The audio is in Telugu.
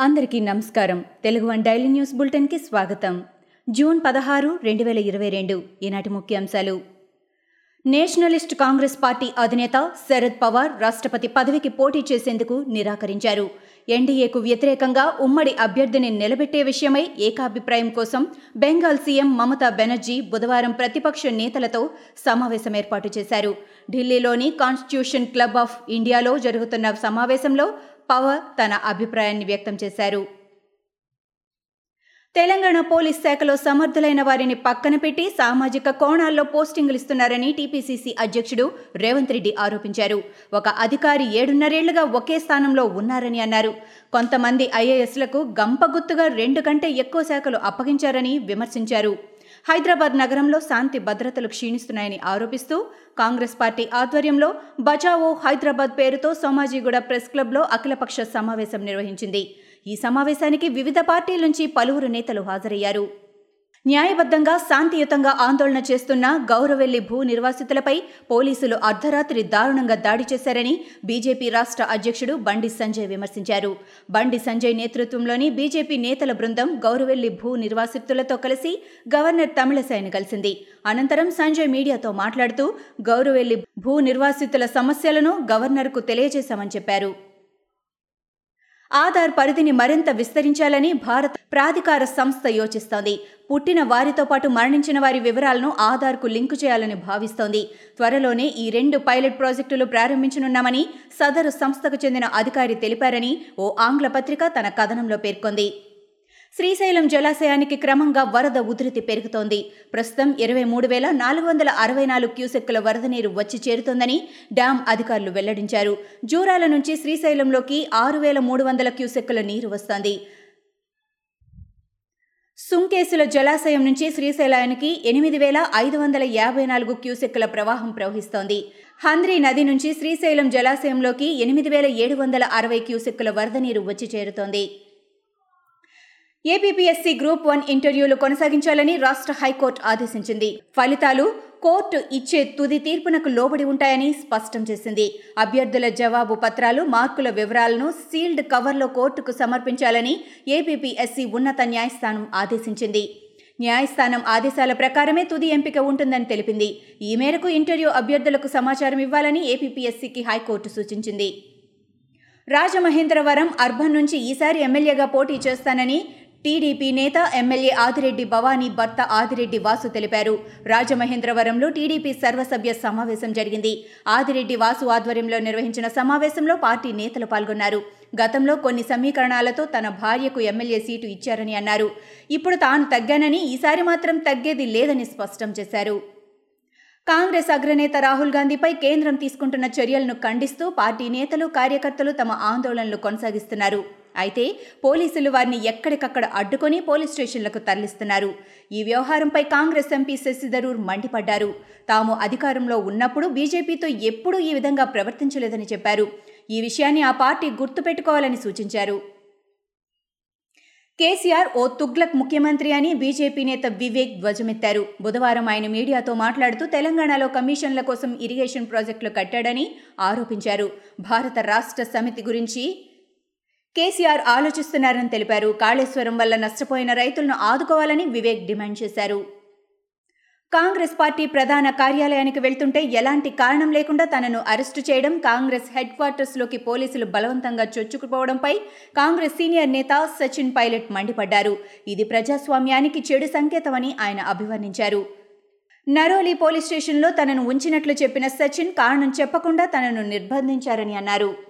అందరికీ నమస్కారం. తెలుగు వన్ డైలీ న్యూస్ బులెటిన్కి స్వాగతం. జూన్ పదహారు రెండు వేల ఇరవై రెండు ఈనాటి ముఖ్యాంశాలు. నేషనలిస్ట్ కాంగ్రెస్ పార్టీ అధినేత శరద్ పవార్ రాష్ట్రపతి పదవికి పోటీ చేసేందుకు నిరాకరించారు. ఎన్డీఏకు వ్యతిరేకంగా ఉమ్మడి అభ్యర్థిని నిలబెట్టే విషయమై ఏకాభిప్రాయం కోసం బెంగాల్ సీఎం మమతా బెనర్జీ బుధవారం ప్రతిపక్ష నేతలతో సమావేశం ఏర్పాటు చేశారు. ఢిల్లీలోని కాన్స్టిట్యూషన్ క్లబ్ ఆఫ్ ఇండియాలో జరుగుతున్న సమావేశంలో పవర్ తన అభిప్రాయాన్ని వ్యక్తం చేశారు. తెలంగాణ పోలీస్ శాఖలో సమర్థులైన వారిని పక్కన పెట్టి సామాజిక కోణాల్లో పోస్టింగులు ఇస్తున్నారని టీపీసీసీ అధ్యక్షుడు రేవంత్ రెడ్డి ఆరోపించారు. ఒక అధికారి ఏడున్నరేళ్ళుగా ఒకే స్థానంలో ఉన్నారని అన్నారు. కొంతమంది ఐఏఎస్లకు గంపగుత్తుగా రెండు కంటే ఎక్కువ శాఖలు అప్పగించారని విమర్శించారు. హైదరాబాద్ నగరంలో శాంతి భద్రతలు క్షీణిస్తున్నాయని ఆరోపిస్తూ కాంగ్రెస్ పార్టీ ఆధ్వర్యంలో బచావో హైదరాబాద్ పేరుతో సోమాజీగూడ ప్రెస్ క్లబ్లో అఖిలపక్ష సమావేశం నిర్వహించింది. ఈ సమావేశానికి వివిధ పార్టీల నుంచి పలువురు నేతలు హాజరయ్యారు. న్యాయబద్ధంగా శాంతియుతంగా ఆందోళన చేస్తున్న గౌరవెల్లి భూ నిర్వాసితులపై పోలీసులు అర్ధరాత్రి దారుణంగా దాడి చేశారని బీజేపీ రాష్ట్ర అధ్యక్షుడు బండి సంజయ్ విమర్శించారు. బండి సంజయ్ నేతృత్వంలోని బీజేపీ నేతల బృందం గౌరవెల్లి భూ నిర్వాసితులతో కలిసి గవర్నర్ తమిళసైని కలిసింది. అనంతరం సంజయ్ మీడియాతో మాట్లాడుతూ గౌరవెల్లి భూ నిర్వాసితుల సమస్యలను గవర్నర్కు తెలియజేశామని చెప్పారు. ఆధార్ పరిధిని మరింత విస్తరించాలని భారత ప్రాధికార సంస్థ యోచిస్తోంది. పుట్టిన వారితో పాటు మరణించిన వారి వివరాలను ఆధార్కు లింకు చేయాలని భావిస్తోంది. త్వరలోనే ఈ రెండు పైలట్ ప్రాజెక్టులు ప్రారంభించనున్నామని సదరు సంస్థకు చెందిన అధికారి తెలిపారని ఓ ఆంగ్ల పత్రిక తన కథనంలో పేర్కొంది. శ్రీశైలం జలాశయానికి క్రమంగా వరద ఉధృతి పెరుగుతోంది. ప్రస్తుతం ఇరవై మూడు వేల నాలుగు వందల అరవై నాలుగు క్యూసెక్కుల వరద నీరు వచ్చి చేరుతోందని డ్యాం అధికారులు వెల్లడించారు. జూరాల నుంచి శ్రీశైలంలోకి ఆరు వేల మూడు వందల క్యూసెక్కుల నీరు వస్తోంది. సుంకేసుల జలాశయం నుంచి శ్రీశైలానికి ఎనిమిది వేల ఐదు వందల యాభై నాలుగు క్యూసెక్కుల ప్రవాహం ప్రవహిస్తోంది. హంద్రీ నది నుంచి శ్రీశైలం జలాశయంలోకి ఎనిమిది వేల ఏడు వందల అరవై క్యూసెక్కుల వరద నీరు వచ్చి చేరుతోంది. ఏపీపీఎస్సీ గ్రూప్ వన్ ఇంటర్వ్యూలు కొనసాగించాలని రాష్ట్ర హైకోర్టు ఆదేశించింది. ఫలితాలు కోర్టు ఇచ్చే తుది తీర్పునకు లోబడి ఉంటాయని స్పష్టం చేసింది. అభ్యర్థుల జవాబు పత్రాలు మార్కుల వివరాలను సీల్డ్ కవర్లో కోర్టుకు సమర్పించాలని ఏపీపీఎస్సీ ఉన్నత న్యాయస్థానం ఆదేశించింది. న్యాయస్థానం ఆదేశాల ప్రకారమే తుది ఎంపిక ఉంటుందని తెలిపింది. ఈ మేరకు ఇంటర్వ్యూ అభ్యర్థులకు సమాచారం ఇవ్వాలని ఏపీపీఎస్సీకి హైకోర్టు సూచించింది. రాజమహేంద్రవరం అర్బన్ నుంచి ఈసారి ఎమ్మెల్యేగా పోటీ చేస్తానని టీడీపీ నేత ఎమ్మెల్యే ఆదిరెడ్డి భవానీ భర్త ఆదిరెడ్డి వాసు తెలిపారు. రాజమహేంద్రవరంలో టీడీపీ సర్వసభ్య సమావేశం జరిగింది. ఆదిరెడ్డి వాసు ఆధ్వర్యంలో నిర్వహించిన సమావేశంలో పార్టీ నేతలు పాల్గొన్నారు. గతంలో కొన్ని సమీకరణాలతో తన భార్యకు ఎమ్మెల్యే సీటు ఇచ్చారని అన్నారు. ఇప్పుడు తాను తగ్గానని ఈసారి మాత్రం తగ్గేది లేదని స్పష్టం చేశారు. కాంగ్రెస్ అగ్రనేత రాహుల్ గాంధీపై కేంద్రం తీసుకుంటున్న చర్యలను ఖండిస్తూ పార్టీ నేతలు కార్యకర్తలు తమ ఆందోళనలు కొనసాగిస్తున్నారు. అయితే పోలీసులు వారిని ఎక్కడికక్కడ అడ్డుకొని పోలీస్ స్టేషన్లకు తరలిస్తున్నారు. ఈ వ్యవహారంపై కాంగ్రెస్ ఎంపీ శశిధరూర్ మండిపడ్డారు. తాము అధికారంలో ఉన్నప్పుడు బీజేపీతో ఎప్పుడూ ఈ విధంగా ప్రవర్తించలేదని చెప్పారు. ఈ విషయాన్ని ఆ పార్టీ గుర్తుపెట్టుకోవాలని సూచించారు. కేసీఆర్ ఓ తుగ్లక్ ముఖ్యమంత్రి అని బీజేపీ నేత వివేక్ ధ్వజమెత్తారు. బుధవారం ఆయన మీడియాతో మాట్లాడుతూ తెలంగాణలో కమిషన్ల కోసం ఇరిగేషన్ ప్రాజెక్టులు కట్టాడని ఆరోపించారు. భారత రాష్ట్ర సమితి గురించి కేసీఆర్ ఆలోచిస్తున్నారని తెలిపారు. కాళేశ్వరం వల్ల నష్టపోయిన రైతులను ఆదుకోవాలని వివేక్ డిమాండ్ చేశారు. కాంగ్రెస్ పార్టీ ప్రధాన కార్యాలయానికి వెళ్తుంటే ఎలాంటి కారణం లేకుండా తనను అరెస్టు చేయడం కాంగ్రెస్ హెడ్ క్వార్టర్స్లోకి పోలీసులు బలవంతంగా చొచ్చుకుపోవడంపై కాంగ్రెస్ సీనియర్ నేత సచిన్ పైలట్ మండిపడ్డారు. ఇది ప్రజాస్వామ్యానికి చెడు సంకేతమని ఆయన అభివర్ణించారు. నరోలి పోలీస్ స్టేషన్లో తనను ఉంచినట్లు చెప్పిన సచిన్ కారణం చెప్పకుండా తనను నిర్బంధించారని అన్నారు.